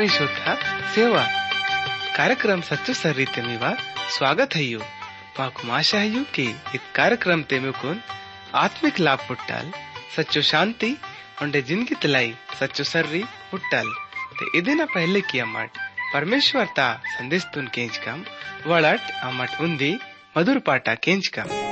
साखरी श्रोता, सेवा। कार्यक्रम ಸೇವಾ ಕಾರ್ಯಕ್ರಮ ಸಚ್ಚು ಸರ್ರೀತೆ ಮೇವಾ ಸ್ವಾಗತ ಹಯ್ಯೋ ಪಾಕು है यू के इत कार्यक्रम ते में आत्मिक लाभ पुट्टाल, सच्चो शांति उन्हें ज़िंदगी तलाई सच्चो सर्री पुट्टाल। ते इदेना पहले किया मट परमेश्वर ता संदेश तुन केंच कम वड़ट अमट उंदी मधुर पाटा केंच कम।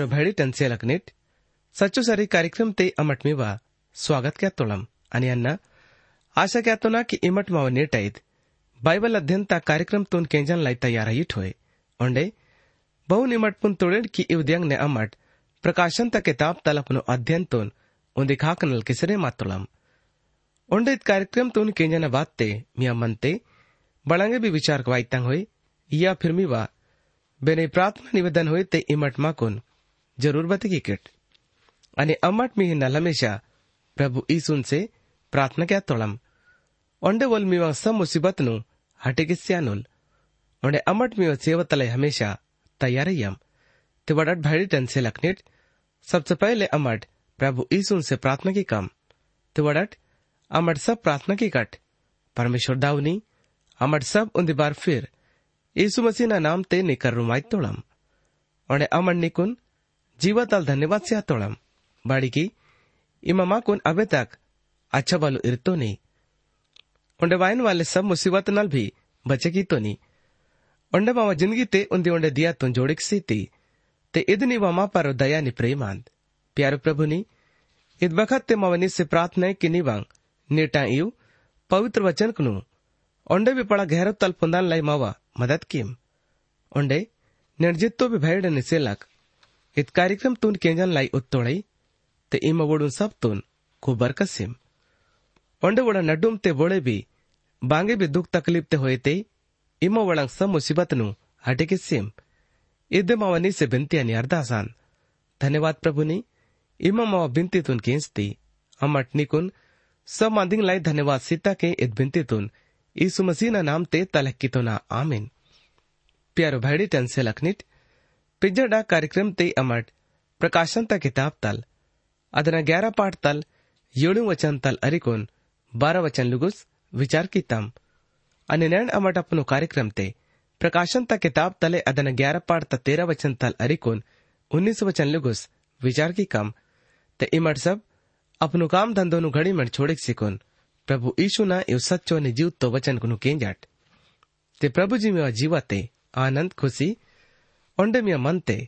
ಯಾರು टन ಟನ್ಸೇಲಕ್ नेट सचो सारी कार्यक्रम ते अमट ಮಿವ स्वागत ಕ್ಯಾ ತೊಳಂ आणि यांना आशा क्या तो ना कि इमट माव नेटाईत बाइबल अध्ययन ता कार्यक्रम तोन केंजन लाई तैयार ही ठोए। ओंडे बहु निमट पुन तोड़ेड की इवद्यंग ने अमट। प्रकाशन ता किताब तल अपनो अध्ययन तोन। उन्दे खाक किसरे मातुलम ओंडे इत कार्यक्रम तोन केंजन बात ते, मिया मनते बड़ांगे भी विचार कवाई तंग होए, या फिर मिवा बेने प्रार्थना निवेदन हुए ते इमट माकुन ज़रूर बते की किट। आणि अमट मी हिन्नल हमेशा प्रभु ईसून से प्रार्थना क्या तोळम ओंडे वोल मीवा सब मुसीबत नु हटे किस्यानुल ओंडे अमट मीवा सेवतलय हमेशा तैयारयम ते वडट भाड़ी टन से लखनेट। सबसे पहले अमट प्रभु ईसून से प्रार्थना की कम। ते वडट अमट सब प्रार्थना की कट। परमेश्वर दाऊनी, अमट सब उन्दी बार फिर। यीशु मसीह नाम ते निकर रुमाई तोड़म और अमर निकुन जीवताल धन्यवाद से तोड़म बाड़ी की इमामा कुन अबे तक अच्छा बालू इरतो नहीं उंडे वाइन वाले सब मुसीबत नल भी बचे की तो नहीं उंडे मामा ज़िंदगी ते उन्दी उंडे दिया तुन जोड़िक सी ती ते इदनी वामा पर दया नि प्रेमांत प्यारे प्रभु नी इद बखत ते मावनी से प्रार्थना की निवांग नेटा इव पवित्र वचन कनु ओंडे भी पड़ा गहरो तल पुंदान लाई मावा मदद किम ओंडे निर्जित्तो भी भैड निसेलक इत कार्यक्रम तून केंजन लाई उत्तोड़ई, ते इमा वोडून सब तून खूबर कसिम ओंडे वोड़ा नडुम ते वोड़े भी, बांगे भी दुख तकलीफ़ ते होए ते, इमा वड़ंग सब मुसीबत नु हटे किसिम इदे मावनी से बिनती अनि अरदासान। धन्यवाद प्रभु नी, इमा मावा बिनती तुन केंसती अमट निकुन सब मांदिंग लाई धन्यवाद सीता के इत बिनती तुन। यीशु मसीह नाम ते तलक तो ना आमीन। प्यारो भाईडी टन से लखनिट पिजड़ा कार्यक्रम ते अमट प्रकाशन ता किताब तल ಅದನ್ನ ಗ್ಯಾರ ಪಾಠ ತಲ್ ಏಳು ವಚನ ತಲ್ ಅರಿಕೋನ್ ಬಾರ ವಚನ ಲುಗುಸ್ ವಿಚಾರ ಕಿತಾಮ್ અને નેણ અમટ અપનો કાર્યક્રમ તે પ્રકાશન તા કિતાબ તલે અદન ગ્યાર પાઠ તા તેરા વચન તલ અરિકોન ઉન્નીસ વચન લુગુસ વિચાર કી કામ તે ઇમટ સબ અપનું કામ ધંધોનું ઘડી મણ છોડીક શીખોન પ્રભુ ઈશુના એવ સચ્ચો ને જીવતો વચન કુનું કેંજાટ તે પ્રભુજી મેવા જીવતે આનંદ ખુશી ओंडे मिया मनते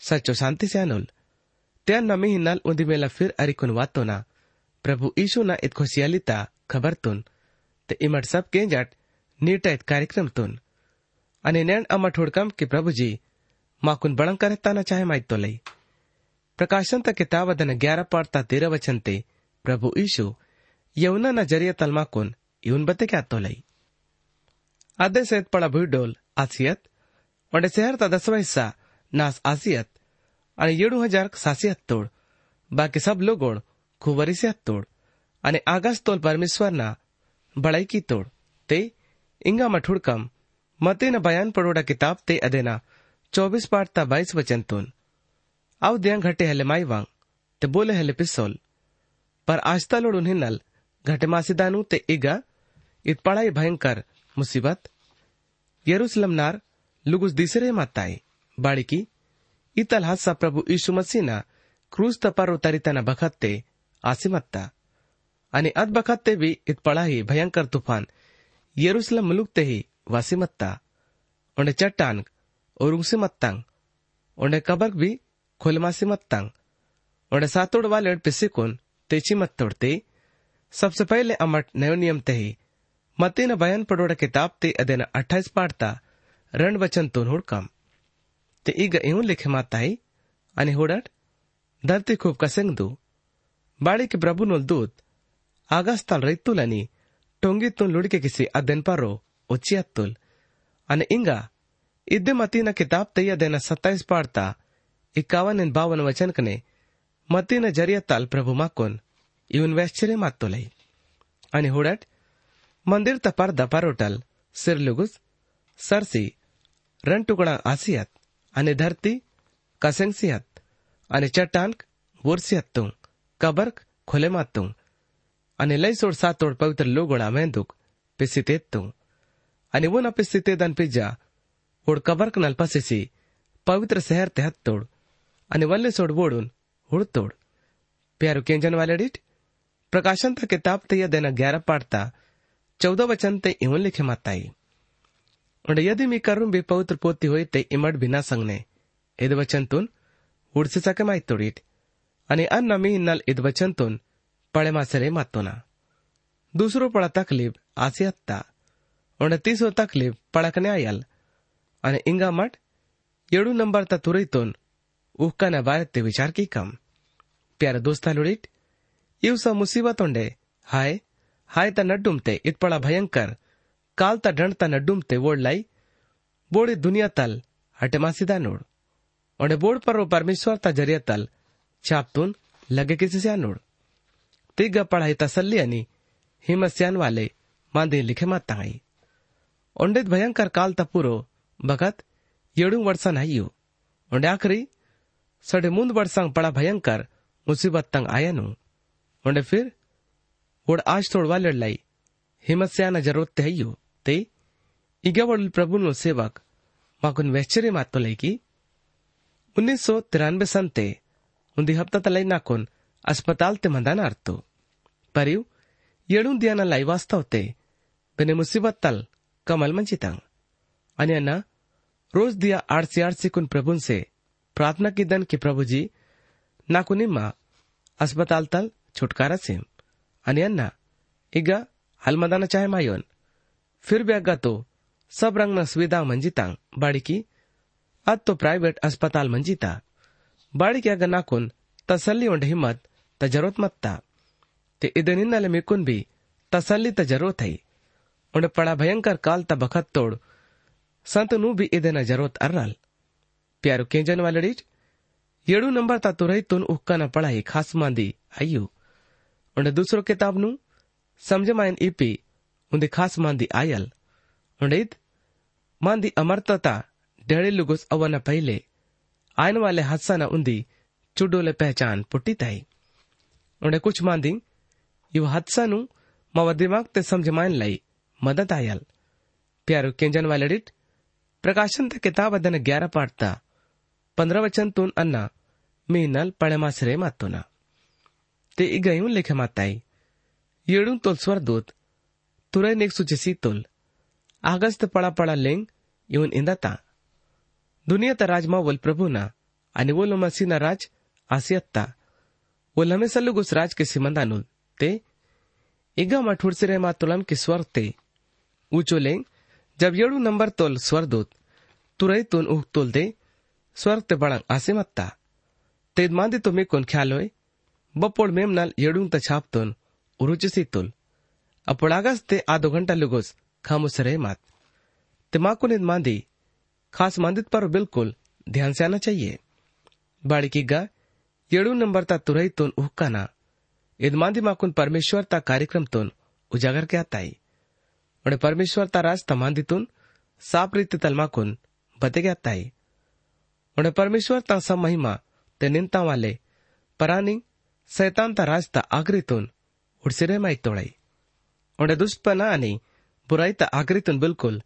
सचो शांति से अनुल santi नमी ही नल hinal undi mela अरिकुन वातो ना प्रभु ईशु ना इत खुशियालिता खबर तुन ते इमट सब के जट इत कार्यक्रम तुन अने नैन अमा ठोड़कम के प्रभु जी माकुन बड़ं करता ना चाहे माइत तो लई प्रकाशन तक किताब अदन ग्यारह पढ़ता तेरह वचन ते प्रभु ईशु यमुना न ज़रिया तलमा कुन यून बते क्या तो लई आदे सेत पड़ा भूडोल आसियत માટે શહેર તા દસवा હિસ્સા નાસ આસિયત અને એડું હજાર સાસિયત તોડ બાકી સબ લોગોણ ખુવરિસિયત आणि आगास तोल તોલ પરમેશ્વરના ભળાઈકી तोड ते इंगा मठुड़कम मते न बयान पड़ोड़ा किताब ते अदेना चौबीस पाठ ता बाईस वचन तोन आव दयांग घटे हले माई वांग ते बोले हले पिसोल पर आज ता लोड उन्हें नल घटे मासिदानु ते इगा इत पड़ाई भयंकर मुसीबत यरूसलम नार लुगुस दिसरे माताई बाड़ी की इतल हादसा प्रभु यीशु मसीह ना क्रूज तपार उतारिताना बखत्ते आसिमत्ता आणि अद बखत्ते भी इत पढ़ाई भयंकर तूफ़ान। यरूशलेम मुलुक ही वासिमत्ता उन्हें चट्टान और उसे मत्तांग उन्हें कबर्क भी खुलमासी मत्तांग उन्हें सातोड़ वाले पिसिकुन तेची मत तोड़ते सबसे पहले अमट नयो नियम ते ही। मती न बयान पड़ोड़ा किताब ते अदेन अट्ठाईस पाड़ता। रण वचन तोन हुड़कम ते ईग इवन लिखे माताई आणि हुडट धरती खूप कसेंग दू बाड़ी के प्रभु नोल दूत आगास्ताल रैतुल आणि ಟೊಂಗಿತ್ತು ಲುಡಿಕೆ ಕಿಸಿ ಅದೆನ್ ಪರೋ ಒಚ್ಚಿಯತ್ತುಲ್ ಅನೆ ಇಂಗ ಇದ್ದೆ ಮತೀನ ಕಿತಾಬ್ ತಯ್ಯದೇನ ಸತ್ತಾಯಿಸ್ ಪಾಡ್ತಾ ಇಕ್ಕಾವನ್ ಎನ್ ಬಾವನ ವಚನಕನೆ ಮತೀನ ಜರಿಯತ್ತಾಲ್ ಪ್ರಭು ಮಾಕೋನ್ ಇವನ್ ವ್ಯಾಶ್ಚರ್ಯ ಮಾತ್ತೊಲೈ ಅನೆ ಹುಡಟ್ ಮಂದಿರ್ ತಪಾರ್ ದಪಾರೋಟಲ್ ಸಿರ್ಲುಗುಸ್ ಸರ್ಸಿ રણ ટુકડા આસિયાત અને ધરતી કસેંગસિયાત અને ચટ્ટાન વોરસિયાતું કબર્ક ખોલેમાતું અને લઈ સોળ સાતોળ પવિત્ર લોગોળા મેંદુક ಪಿಸಿತೆತ್ತು અને ઉન અપિસ્થિતેદન ಪಿಜ್ಜા ઓડ કબર્ક નલ પસીસી પવિત્ર શહેર તે હત્તોડ અને વલ્લે સોડ બોડુન હુડતોડ प्यारो केंजन वाले डिट प्रकाशन तक किताब तैया देना ग्यारह पाठता चौदह वचन ते इवन लिखे मताई ᱚᱸᱰᱮ ᱭᱟᱫᱤ ᱢᱤ ᱠᱟᱨᱩᱢ ᱵᱤᱯᱟᱣᱛᱨ ᱯᱚᱛᱤ ᱦᱚᱭᱛᱮ इमड भिना संगने इद वचनतून उडसीचाके माहितोडीत आणि अन्न मी हिन्नाल इद वचनतून पळे मासरे मातोना दुसरो पळा तकलीफ़ आसी हत्ता ओंड तीसो तकलीफ़ पळाकने आयाल आणि इंगा मट येडू नंबर ता तुरईतून उहकाने बायत ते विचार की कम प्यारे दोस्ता लुडीट इवसा मुसीबत ओंडे हाय हाय ता नड्डुमते इतपळा भयंकर नड्डुमते वोड़ लाई बोड़ी दुनिया तल, हटे मासीदा नोड़। उंडे बोड़ पर वो परमेश्वर ता ज़रिया तल छापतून लगे किसी से नोड़। तिग्गा पढ़ाई तसल्ली अनि हिमस्यान वाले, मांदी लिखे मातांगाई उंडेत भयंकर काल ता पूरो बखत येडू वर्षन आयु उंडे आखरी, सडे मुंद वर्षांग पड़ा भयंकर, मुसीबत तंग आयनु उंडे फिर, वोड आज तोड़ वाले लाई हिमस्याना ज़रूरत ते हयु प्रभु सेवक माकुन वेश्चर्य मातो लैकी उन्नीस सौ तिरानवे संते उन्दी हफ़्ता तलाई नाकुन अस्पताल ते मंदाना अर्थो परियु येडू दियाना लाई वास्तव ते बेने मुसीबत तल कमल मंचितांग अन्न रोज दिया आरसी आरसी कुन प्रभुन से प्रार्थना की दन कि प्रभु जी नाकु निम्मा अस्पताल तल छुटकारा से अन्न इगा हलमदाना चाहे मायोन। फिर भी अग्गा तो सब रंग न सुविधा मंजितांग बाड़ी की अद तो प्राइवेट अस्पताल मंजिता बाड़ी की अगर नाकुन तसल्ली उंड हिम्मत त जरूरत मत्ता ते इदनिन्नले मिकुन भी तसल्ली त जरूरत है उंड पड़ा भयंकर काल त बखत तोड़ संत नु भी इदेना जरूरत अर्रल प्यारो केंजन वालडीज ಏಳು ನಂಬರ್ ತಾ ತುರೈತುನ್ ಉಕ್ಕನ ಪಳಾಯಿ ಖಾಸ್ ಮಾಂದಿ ಅಯ್ಯು ಉಂಡೆ ದೂಸರೋ ಕಿತಾಬ್ ನು ಸಮಜಮಾಯನ್ ಇಪಿ ಉಂದಿ ಖಾಸ್ ಮಾಂದಿ ಆಯಲ್ ಉಂಡೆ ಇದ್ ಮಾಂದಿ ಅಮರ್ತತಾ डेढ़ेलुगुस अवन पहले आयन वाले हदसा उन्दी चुडोले पहचान पुट्टी ताई उन्हें कुछ मांदी यु हदसा नु मव दिमाग ते समझ मान लाई मदद आयल प्यारो केंजन वाले डिट प्रकाशन ते किताब अदन ग्यारह पाठता पंद्रह वचन तून अन्ना मी नल पड़े मासरे मातुना ते इगयूं लिखे माताई येडून तोल स्वर दूत तुरै नेक्सु जिसीतुल आगस्त पड़ा पड़ा लिंग यून इंदता दुनिया ता राजमा वल प्रभु ना अनि वो लोमसी ना राज आसियत्ता वो लमे सल्लु गुस राज के सिमंदा नुल ते इगा मा ठुड़से रहे मा तुलम के स्वर ते ऊचो लेंग जब यड़ु नंबर तोल स्वर दूत तुरै तुन उख तोल दे स्वर ते बड़ा आसिमत्ता तेद मांदी तुम्हें कुन ख्याल होए बपोड़ मेम नल यड़ुं तछाप तुन उरुचसी तुल ते आधो घंटा लुगुस खामुस रहे मात माँ को मांदी खास मांदित पर बिल्कुल ध्यान से आना चाहिए बाड़ी की गा येडू नंबर ता तुरई तुन उहकाना इद मांदी माकुन परमेश्वर ता कार्यक्रम तुन उजागर के आताई उन्हें परमेश्वर ता राज ता मांदी तुन साप रीति तलमाकुन बते के आताई उन्हें परमेश्वर ता सब महिमा ते निंता वाले परानी सैतान ता राज ता आगरी तुन उड़सिरे माई तोड़ाई दुष्पना आणि बुराई ता आगरीतून बिलकुल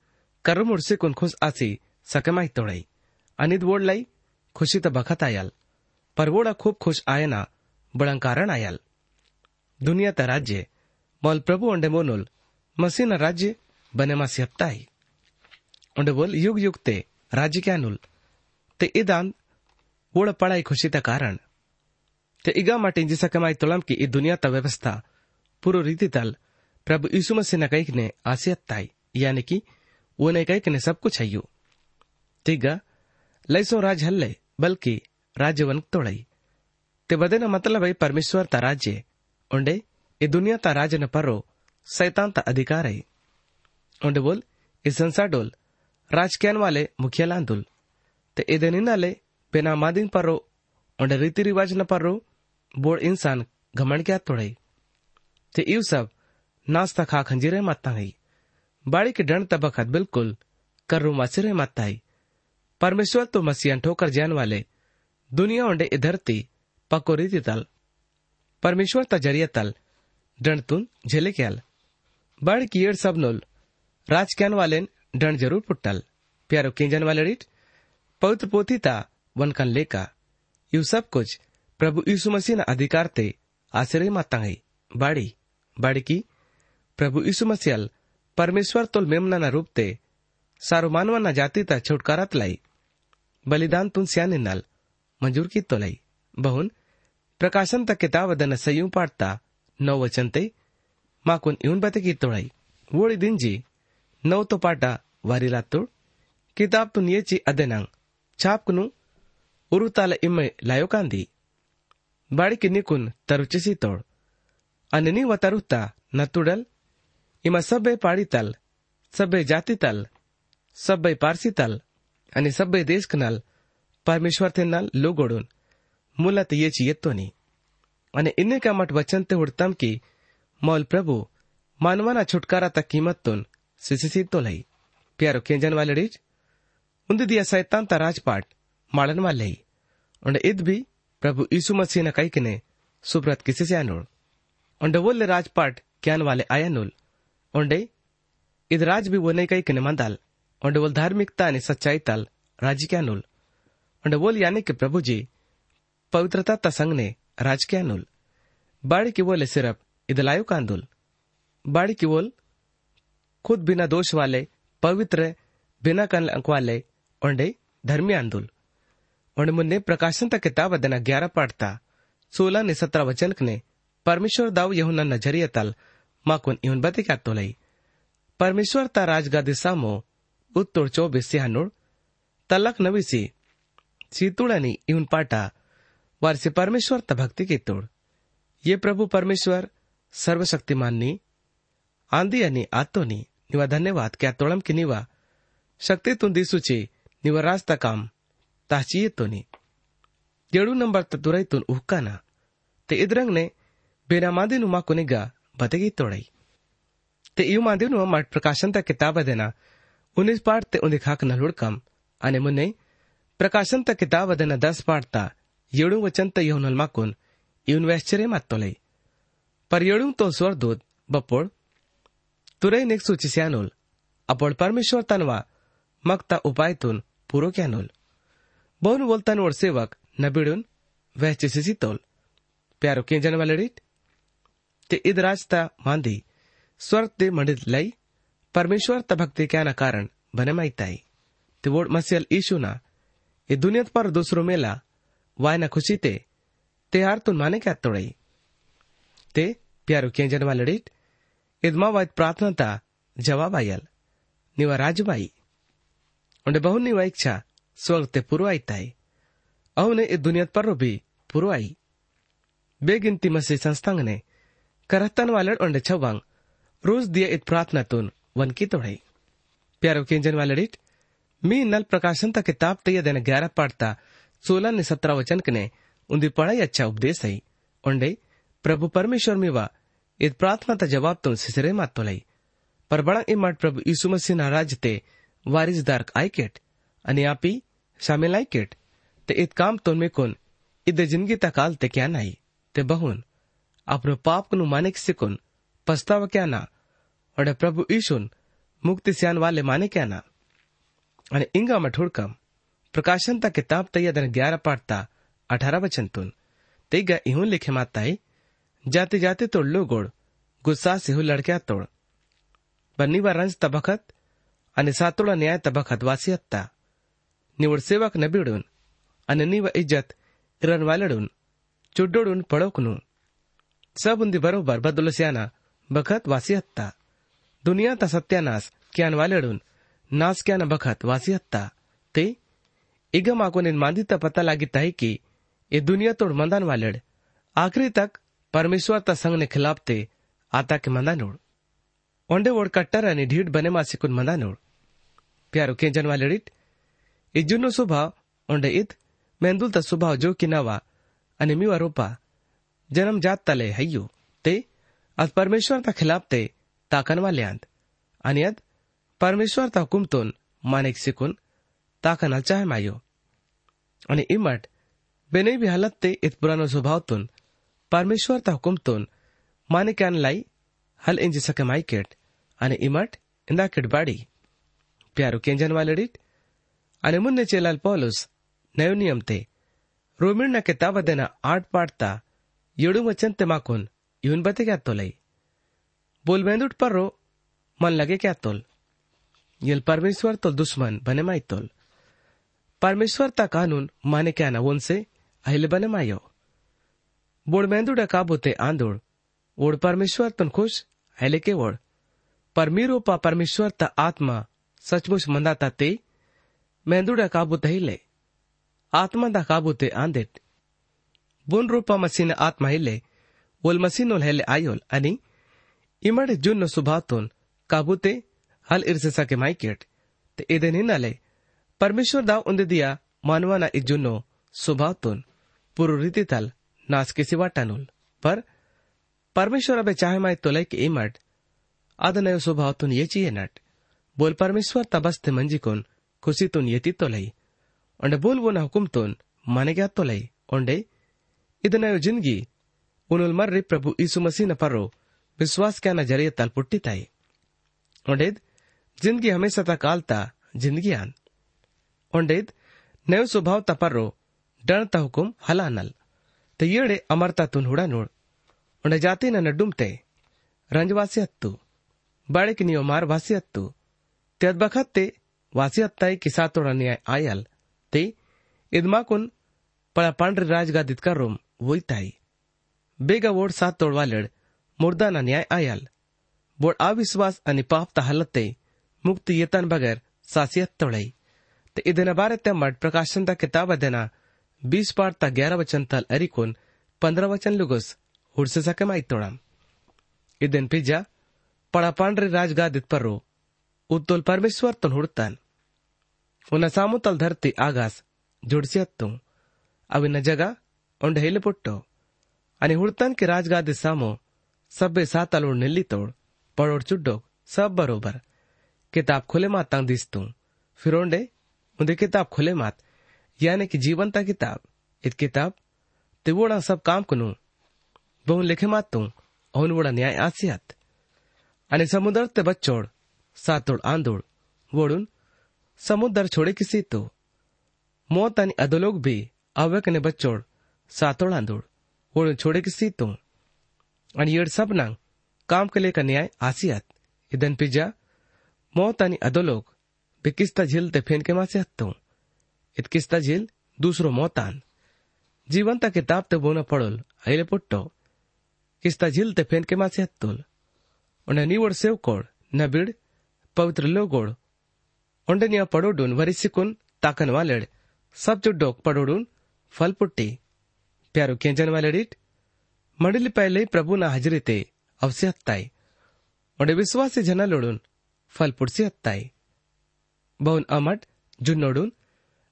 कर्म उडसिकून खुश आसी सकमाई तोड़ाई अनिद वोडलाई खुशी त बखत आयल पर वोड़ा खूब खुश आयना बड़ं कारण आयल दुनिया ता राज्य मोल प्रभु ओंडे मोनुल मसीह न राज्य बने मासी हप्ताई ओंडे बोल युग युग ते राज्य क्या नुल इदान वोड़ पड़ाई खुशी ता कारण ते इगा माटे जिसा कमाई तोलम की दुनिया ता व्यवस्था पूरो रीति तल प्रभु यीशु मसीह न कईक ने आसियत ताई, यानी कि वो ने कईक ने सब कुछ अय्यू। तिगा, लैसो राज हल्ले, बल्कि राज्य वन तोड़ई। ते बदे न मतलब है परमेश्वर ता राज्य, उंडे, ये दुनिया ता राज न परो, सैतान ता अधिकार है। उंडे बोल, इस संसार डोल राजक्यान वाले मुखिया लांदुल। ते इदे नाले बिना मादिन परो, उंडे रीति रिवाज न परो बोड़ इंसान घमंड क्या तोड़ई। ते इव सब नास्ता खा खंजीरे माता गई। बाड़ी के डंड तबकत बिल्कुल कर्रू मसिरे माता ही परमेश्वर तो मसीहन ठोकर जान वाले दुनिया उंडे इधरती पको रीति तल। परमेश्वर ता ज़रिया तल डंड तुन झेले क्याल बाड़ी की एड सब नोल राजक्यान वाले डंड ज़रूर पुट्टल। प्यारो किंजन वाले रीट, पवित्र पोथी ता वनकन लेका। यू सब कुछ प्रभु यीशु मसीह न अधिकार ते आश्रय माता बाड़ी बाड़ी की प्रभु यीशु मसीहल परमेश्वर तोल मेमना ना रूपते, सारो मानवा ना जाति ता छुटकारा तलाई। बलिदान तुन सियाने नल मंजूर की तोलाई। बहुन, प्रकाशन तक किताब दन सयू पाटता नौ वचन ते माकुन इवन बते की तोड़ाई। वोड़ी दिन जी, नौ तो पाटा वारी रातुड़ किताब तुन ये ची अदेनांग, छाप कुनु उरुताल इम लायो कांदी। बाड़ी किन्नी कुन तरुचिसी तोड़। अननी वतरुता नतुडल એમાં સભ્ય પાડી તલ સભ્ય જાતિ તલ સભ્ય પારસી તલ અને સભ્ય દેશ કનાલ परमेश्वर थे नल लोगोडून मुलत येची येतोनी અને ઇને કામટ વચન તે ઉડતમ કી મૌલ પ્રભુ માનવાના છુટકારા તક કિંમત તુન સિસિસી તો લઈ પ્યારો કેંજન વાલડી ઉંદ દિયા શૈતાન તા રાજપાટ માળન વાલ લઈ અને ઇદ ભી પ્રભુ ઈસુ મસીહ ના કઈકને સુબ્રત કિસિસે આનુળ અને વોલે રાજપાટ ક્યાન વાલે આયાનુલ ओंडे ಉಂಡೆ राज भी वो नहीं ಕೈ ಕನೆ ಮಂದಾಲ್ ओंडे बोल धार्मिकता ने सच्चाई ताल, राज क्या नुल? ओंडे बोल यानी कि प्रभु जी, पवित्रता तसंग ने, राज क्या नुल? बाड़ी की बोले सिर्फ़ इदलायु कांदुल बाड़ी की बोल खुद बिना दोष वाले, पवित्र, बिना कन वाले, ओंडे, धर्मी आंदुल। ओंडे मुन्ने प्रकाशन तक किताब देना ग्यारह पढ़ता सोलह ने सत्रह वचन ने परमेश्वर दाऊ यहुना नज़रिया तल માકુન ઇવન બતી ક્યાતો परमेश्वर પરમેશ્વર તા सामो સામો ઉત્તોડ तलक સિહાનુળ તલક નવીસી सीतुड़नी इवन पाटा, वारसी परमेश्वर तभक्ति की तोड़ ये प्रभु परमेश्वर, सर्वशक्तिमाननी आंधी आणि आतोनी, निवा धन्यवाद क्या तोड़म की निवा शक्ति तू दिसूची, निवा रास्ता काम ताची येतोनी येळू नंबर तुरैतून उहकाना, ते इद्रंगने बेना नुमा कुनेगा kuniga bategi todai te iu madinu ma प्रकाशन ता किताब देना। उन्नीस पाठ ते उन्हें खाक नलुड़कम अने मुन्ने, प्रकाशन ता किताब देना दस पाठ ता येड़ू वचन ता यहुनल माकुन इउन वैश्चर्य मत तोलाई पर येड़ू तो स्वरदूत बपोड़। तुरई नेक सूची स्यानुल अपोड़ परमेश्वर तनवा मगता उपायतून पूरो क्यानुल बहुन बोलतान और सेवक नबिडून वहचिसी तोल। प्यारो केंजन वालडीट ते इद रास्ता मांदी, स्वर्ग ते म्हणितलई परमेश्वर त भक्ती क्याना कारण भने माहित आहे ते वोड मसियल इशूना हे दुनियेत पर दुसरो मेला, वायना खुशी ते ते हारतून माने क्या तोडई. ते, प्यारो केंजन वालडीत इदमा वायत प्रार्थना ता जवाब आयल, निवा राजबाई उंडे बहु निवा इच्छा, स्वर्ग ते पूर्व आयताई अहुने इस दुनियत पर भी पूर्व आई. बेगिनती मसीह संस्थांग ने करहतन वालड ओंडे छवांग रोज दिया इत प्रार्थना तुन, वन की तोड़ई। प्यारो केंजन वालडिट मी नल प्रकाशन ता किताब तैया देना ग्यारह पढ़ता सोलह ने सत्रह वचन कने, उन्दी पढ़ाई अच्छा उपदेश है ओंडे प्रभु परमेश्वर में वा, इत प्रार्थना ता जवाब तुन सिसरे मात तोलाई। पर बड़ा इमाट प्रभु यीशु मसीह ना राज ते वारिसदार आइकेट आणि आपी शामिल आइकेट ते इत काम तुन में कुन, इदे ज़िंदगी तकाल ते क्या नाही ते बहुन। आफ्नो पापको मानेक सिकुन्, पछताव क्या अडे प्रभु ईशुन, मुक्ति स्यान वाले माने क्या ना? अने इंगा में ठुड़कम, प्रकाशन ता किताब तैया दिन ग्यारह पाठता अठारह वचन तुन। तेगा इहुन लिखे माताई जाते जाते तोड़ लो गोड़ गुस्सा से हो लड़किया तोड़। बन्नी बार रंज तबखत, अने सातोड़ा न्याय तबखत वासी हत्ता। निवड़ सेवक नबीड़ अने निव इज़्ज़त इरन वालड़ पड़ोकनू सबुंदी बरोबर बदलस्याना बखत वासियत्ता दुनिया ता सत्यानाश क्यान वालडून। नास क्यान बखत वासियत्ता ते, इग माकोने मांदी ता पता लागिता है कि ये दुनिया तोड़ मंदान वालड। आखिरी तक परमेश्वर ता संग ने खिलाफ ते, आता के मंदानोड़। ओंडे ओड कट्टर आणि ढीड बने मासिकुन मंदानोड़। प्यारो केंजन वालडीट इजुनो स्वभाव ओंडे इत, मेंदुल ता स्वभाव जो कि नवा आणि मीवा रोपा। जन्म जात तले हय्यो ते आज परमेश्वर ता खिलाफ ते ताकन वाल्यांत आणि अद परमेश्वर ता हुकुमतून मानेक सिकून ताकन चाहे मायो। आणि इमट, बेने भी हालत ते इत पुरानो स्वभावतून परमेश्वर ता हुकुमतून मानेक्यान लाई, हल इंजी सके माइकेट आणि इमट इंदाकेट बाडी। प्यारो केंजन वालडीट आणि मुन्ने चेलाल पौलुस, नयो नियम ते। रोमिणना किताब देना आठ पाठता येडू वचन माकून येऊन बते क्या तोलाई? बोल पर रो मन लगे क्या तोल? यल परमेश्वर तो दुश्मन, बने माई तोल। परमेश्वर ता कानून माने क्या ना वन से अहिले बने मायो। बोड़ मेंदुड काबू ते आंदोड़, ओड़ परमेश्वर तुन खुश, अहिले के ओड़। पर मीरोपा परमेश्वर ता आत्मा सचमुच मंदाता ते मेंदुड़ा काबू तहिले आत्मा दा काबू ते आंदेट ಬುನ್ ರೂಪ ಮಸಿನ ಆತ್ಮ ಇಲ್ಲೆ ಒಲ್ ಮಸಿನೊಲ್ ಹೆಲ್ಲೆ ಆಯೋಲ್ ಅನಿ ಇಮಡೆ ಜುನ್ನ ಸುಭಾತೋನ್ ಕಾಬೂತೆ ಹಲ್ ಇರ್ಸಸಕೆ ಮೈಕೆಟ್ te eden hinale परमेश्वर दाव उंदे दिया मानवाना इ जुन्नो स्वभावतून पुरु रीतीताल नास किसी वाटानुल पर परमेश्वर अबे चाहे माय तोले की इमट आदनय स्वभावतून येची येनट बोल परमेश्वर तबस्ते मंजिकोन खुशीतून येती तोलई onde बोल वो हुकुमतून माने गया तोलई onde ಇದನ್ನು ಜಿನ್ಗಿ ಉನುಲ್ಮರ್ರಿ ಪ್ರಭು ಈಸು ಮಸೀನ ಪರ್ರು ವಿಶ್ವಾಸ ನಜರಿಯ ತಲ್ಪುಟ್ಟಿತಾಯಿ ಒಂಡೇದ್ ಜಿನ್ಗಿ ಹಮೇಶ ತ ಕಾಲ್ತಾ ಜಿನ್ಗಿಯಾನ್ ಒಂಡೇದ್ ನೆವ್ ಸ್ವಭಾವ ತ ಪರ್ರು ಡಣ್ ತ ಹುಕುಂ ಹಲಾನಲ್ ತ ಏಡೆ ಅಮರ್ತ ತುನ್ ಹುಡ ನೋಡ್ ಒಂಡೆ ಜಾತಿ ನನ್ನ ಡುಮ್ತೆ ರಂಜವಾಸಿ ಹತ್ತು ಬಾಳಿಕ ನೀವು ಮಾರ್ ವಾಸಿ ಹತ್ತು ತೆದ್ಬಖತ್ತೆ ವಾಸಿ ಹತ್ತಾಯಿ ಕಿಸಾತೋಡ ನ್ಯಾಯ ಆಯಲ್ ತಿ ಇದ್ಮಾಕುನ್ ಪಳ ಪಾಂಡ್ರಿ ರಾಜ್ಗಾದಿತ್ಕ ರೋಮ್ ಹೋಯ್ತಾಯಿ ಬೇಗ ಓಡ್ಸಾ ತೋಳ್ವಾಲೆಡ್ મુર્દાના ન્યાય આયાલ બોડ અવિશ્વાસ અને પાપતા હલતે મુક્તિ यतन बगैर सासियत તોળઈ ते ઇદન बारे ते મઠ प्रकाशन ता किताब देना, बीस पार ता ग्यारह वचन तल अरिकोन पंद्रह वचन लुगस, हुड़से सके माई तोड़ा इदन पिज्जा, पड़ा पांड्रे राजगादित पर रो उत्तोल परमेश्वर तुन हुड़तन। उन सामु तल धरती आगास, जुड़सियत तू अब इन जगह आणि हुडतान की राजगादी सामो सब्बे सातालोड निल्ली तोड पडोड चुड्डोक सब बरोबर किताब खुले मात तंग दिस्तू फिरोंडे उन्दे किताब खुले मात यानी कि जीवनता किताब इत किताब ते वोड़ा सब काम कुनु बहु लिखे मात तू औन वोड़ा न्याय आसियात आणि समुद्र ते बच्चोड सातोड आंदोड वोडून समुद्र छोड़े किसी तो मौत अधोलोक भी अव्यक ने बच्चोड आंदोड वोडून छोड़े किसी तो आणि येड सबनांग काम केले का न्याय आसियात। इदन पिजा, मौत आणि अधोलोक बे किस्ता झील ते फेन के मासे हत्तो इत किस्ता झील दूसरो मौतान जीवंता किताब ते बोना पड़ोल अहिले पुट्टो। किस्ता झील ते फेन के मासे हत्तोल उन्हें निवड न बिड, पवित्र लोगोड उंडे निया पडोडून वरिसिकुन ताकन वालेड। सब जुड्डोक पडोडून, फल पुट्टी। प्यारो केंजन वालेडीट मंडली पहले प्रभुना हजरीते अवसे हत्ताई। और विश्वासी जना लोडून, फल पुडसी हत्ताई। बहुन अमट जुन्नोडून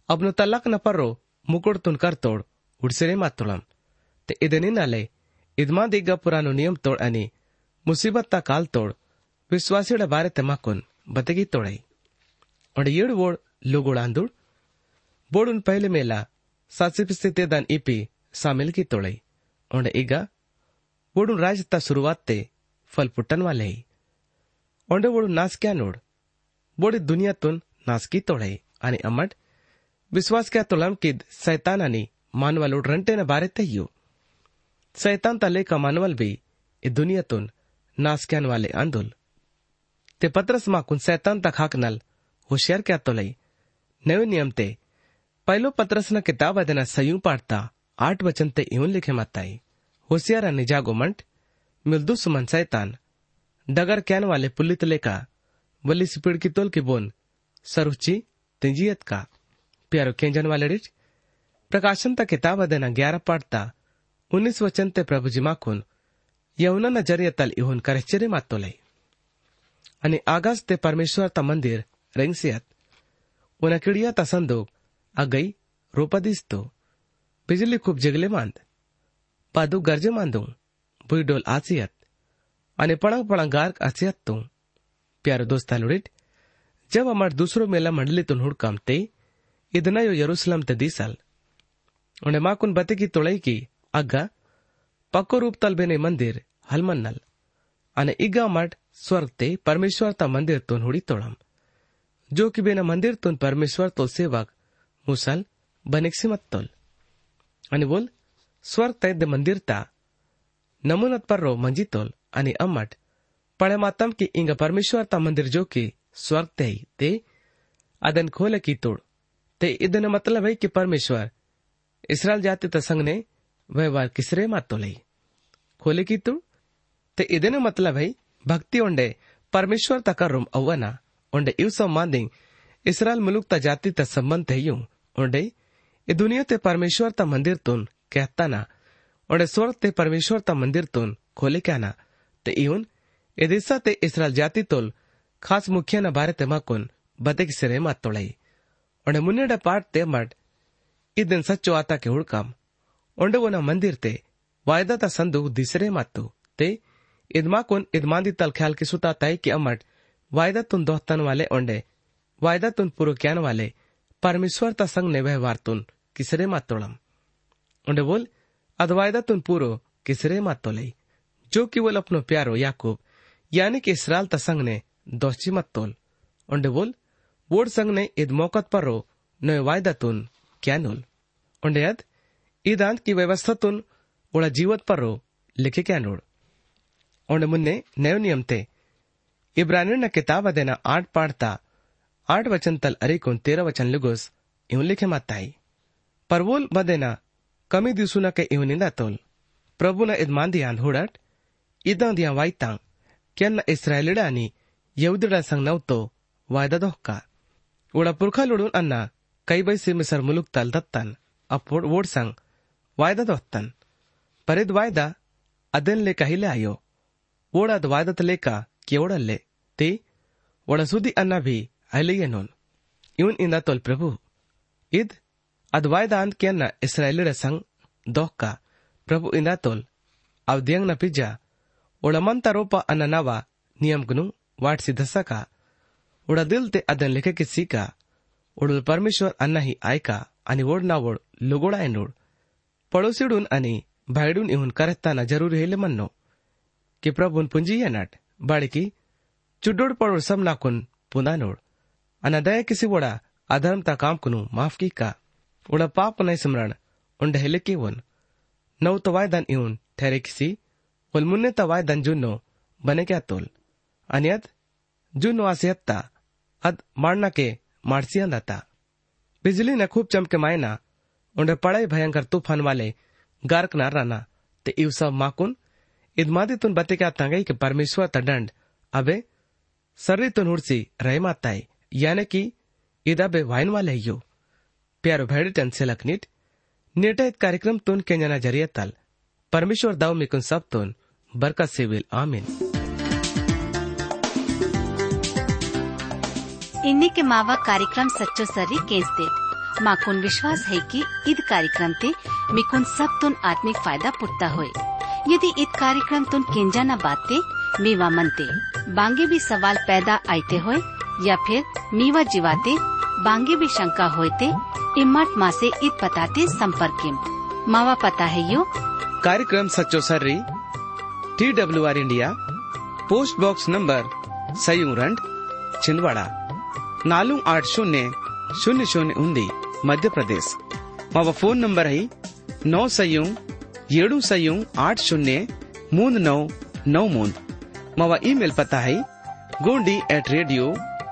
अबनो तलाक न पर्रो मुकुडतून करतोड उडसेरे मातोळम ते इदनी नाले इदमा दिग्गा पुरानो नियम तोड आणि मुसीबत ता काल तोड विश्वासीड बारे तमाकुन बतगी तोड़ाई। और येड वोड, लोगोड आंदूड, बोडून पहले मेला सासिपिस्ते तेदान इपी तोड़ई और इगा वोडून राजता शुरुआत ते फल पुट्टन वाले ओंडे वोडून नास क्या नोड बोडी दुनियातून नास की तोड़ई आणि अमट विश्वास क्या तोळम किद सैतान आणि मानवालोड रंटेन बारे तय्यो सैतान ता लेका मानवल भी इ दुनियातून नास क्यान वाले आंदोल ते पत्रस माकून सैतान ता खाकनल होशियार क्या तोलई नवे नियम ते पहलो पत्रस न किताब अदना सयूं पाड़ता आठ वचन ते इवन लिखे मताई होशियार निजागो मंट मिलदु सुमन सैतान, डगर कैन वाले पुलित लेका, वली सिपिड़ की तोल की बोन, सरुचि तिंजियत का? प्यारो केंजन वाले रिच, प्रकाशन ता किताब अदेना ग्यारह पढ़ता उन्नीस वचन ते प्रभु जी माखून यवना न ज़रिए तल इहुन करचरे मातोलई आणि आगाज़ ते परमेश्वर ता मंदिर, रेंगसियत, उन किड़िया ता संदोक अगई रोपा दिसतो बिजली खूप जिगले मांद पादू गरजे मांदू बुई डोल आसियत आणि पड़ंग पड़ंग गार्क आसियत तू प्यारो दोस्ता लुड़िट जब अमर दूसरो मेला मंडली तुन हुड़काम ते इदना यो यरूशलेम ते दीसल उन्हें माकुन बते की तोड़ई की अग्गा पक्को रूप तलबेने मंदिर हलमन्नल અને ઈગા મઠ સ્વર્ગ તે પરમેશ્વર તા મંદિર તું હુડી તોળમ જો કે બેના મંદિર તું પરમેશ્વર તો સેવક મુસલ બનેક્સી મત્તોલ बोल स्वर સ્વર્ગ તૈદ મંદિરતા નમૂનત પર્રો મંજીતોલ અને અમટ પણ मातम की इंग परमेश्वर ता मंदिर जो કે સ્વર્ગ તે ते अदन खोल की तोड़, ते इदन मतलब है कि परमेश्वर, इसराइल जाति तसंग ने व्यवहार किसरे मातो लई खोले की तोड़, ते इदन मतलब है, भक्ति ओंडे परमेश्वर तक रुम अवना ओंडे इव सब मांदिंग इसराइल मुलुक ता जाति ता संबंध है यूँ, ओंडे ए दुनिया ते परमेश्वर ता मंदिर तुन कहता ना और स्वर्ग ते परमेश्वर ता मंदिर तुन खोले क्या ना ते इवन दिशा ते इसराइल जाति तोल खास मुखिया न बारे ते माकुन बतेक सिरे मात तोड़ाई और मुन्नेडा पाठ ते मट ई दिन सच्चो आता के हुड़काम ओंडे वो न मंदिर ते वायदा ता संदूक दिसरे मातु ते इदमाकुन इदमांदी तल ख्याल की सुता ताई कि अमट वायदा तुन दोहतन वाले ओंडे वायदा तुन पुरुक्यान वाले परमेश्वर ता संग ने व्यवहार तुन किसरे मात तोड़म ओंडे बोल अद वायदा तुन पूरो किसरे मात तोले जो कि बोल अपनो प्यारो याकूब यानी कि इसराइल संग ने दोस्ती मत तोल ओंडे बोल वोड संग ने इद मौकत पर रो नो वायदा तुन क्या नोल ओंडे अद इदांत की व्यवस्था तुन ओड़ा जीवत पर रो लिखे क्या नोड़ उन्हें मुन्ने नयो नियम ते इब्रानियों न किताब देना आठ पाठता आठ वचन तल अरे अरेकून तेरा वचन लुगोस इवन लिखे माताई परवोल बदेना कमी दिसूना के इवन इंदा तोल। प्रभु प्रभुना इदमान दिया हुडट, इदा दिया वायतांग केन्ना इस्रायलिडानी यहुदीडा संग नव तो वायदा दोहका उडा पुरखा लुडून अन्ना, कई बैसे मिसर मुलुक तल दत्तन अपोड वोड संग वायदा दोहतन परिद वायदा अदन ले कही ले आयो। ओडाद वायदत लेका केवडल ले, ते, वड़ा सुधी अन्ना भी ಅಲ್ಲಿಗೆ ನೋನ್ ಇವನ್ ಇಂದ ತೋಲ್ ಪ್ರಭು ಇದ್ ಅದ್ ವಾಯ್ದ ಅಂತ್ ಕೆನ್ನ ಇಸ್ರಾಯೇಲಿರ ಸಂಗ್ ದೋಕ್ಕ ಪ್ರಭು ಇಂದ ತೋಲ್ ಅವ್ ದಿಯಂಗ್ ನ ಪಿಜ್ಜಾ ಒಳ ಮಂತ ರೋಪ ಅನ್ನ ನವ ನಿಯಮ್ಗನು ವಾಟ್ ಸಿದ್ಧಸಕ ಒಡ ದಿಲ್ ते ಅದನ್ ಲೆಖಕ್ಕೆ ಸೀಕ ಒಡಲ್ ಪರಮೇಶ್ವರ್ ಅನ್ನ ಹಿ ಆಯ್ಕ आणि ओढ ना ओढ लुगोडा एंडोड पडोसीडून आणि भायडून येऊन करताना जरूर हेले म्हणनो की प्रभून पुंजी येनाट बाळकी चुड्डोड पडोड सम नाकून पुन्हा नोड अन दया किसी वडा अधर्मता काम कुनु माफ़ की का उडा पाप नाही स्मरण उंड हेले की वन नऊ तो वायदान येऊन ठेरे किसी वल मुन्ने ता वायदान जुन्नो बने क्या तोल आणि अद जुन्नो आसे हत्ता अद मारना के मारसी अंदाता बिजली ने खूब चमके मायना उंडे पड़ाई भयंकर तूफ़ान वाले गारक ना राना ते इव सब माकुन इदमादी तुन बते क्या तंगई के परमेश्वर ता दंड अबे सर्री तुन हुड़सी रह माताई यानी कि इदाबे वाइन वाले यो प्यारो भेड़ टन से लखनीट नेटा इत कार्यक्रम तुन केंजना ज़रिए तल। परमेश्वर दाव मिकुन सब तुन। बरकत से विल, आमीन। इन्हीं के मावा कार्यक्रम सच्चो सर्री केंसते माकुन विश्वास है कि ईद कार्यक्रम ते मिकुन सब तुन आत्मिक फ़ायदा पुटता होए। यदि ईद कार्यक्रम तुन केंजा न बाते मेवा मनते बांगे भी सवाल पैदा आते होए या फिर मीवा जीवाते बांगे भी शंका होते इम्मत माँ से ईद पताते संपर्क किम मावा पता है यो कार्यक्रम सच्चो सर्री T W R India post box number सयूरंड Chhindwara ನಾಲ್ಕು ಆಟ್ ಶೂನ್ಯ ಶೂನ್ಯ ಶೂನ್ಯ ಉಂದಿ ಮಧ್ಯಪ್ರದೇಶ್ ಮಾವ ಫೋನ್ ನಂಬರ್ ಹೈ ನौ सयू ಏಳು सयू आठ शून्य मूंद नौ नौ मूंद मावा ईमेल पता है गोंडी एट रेडियो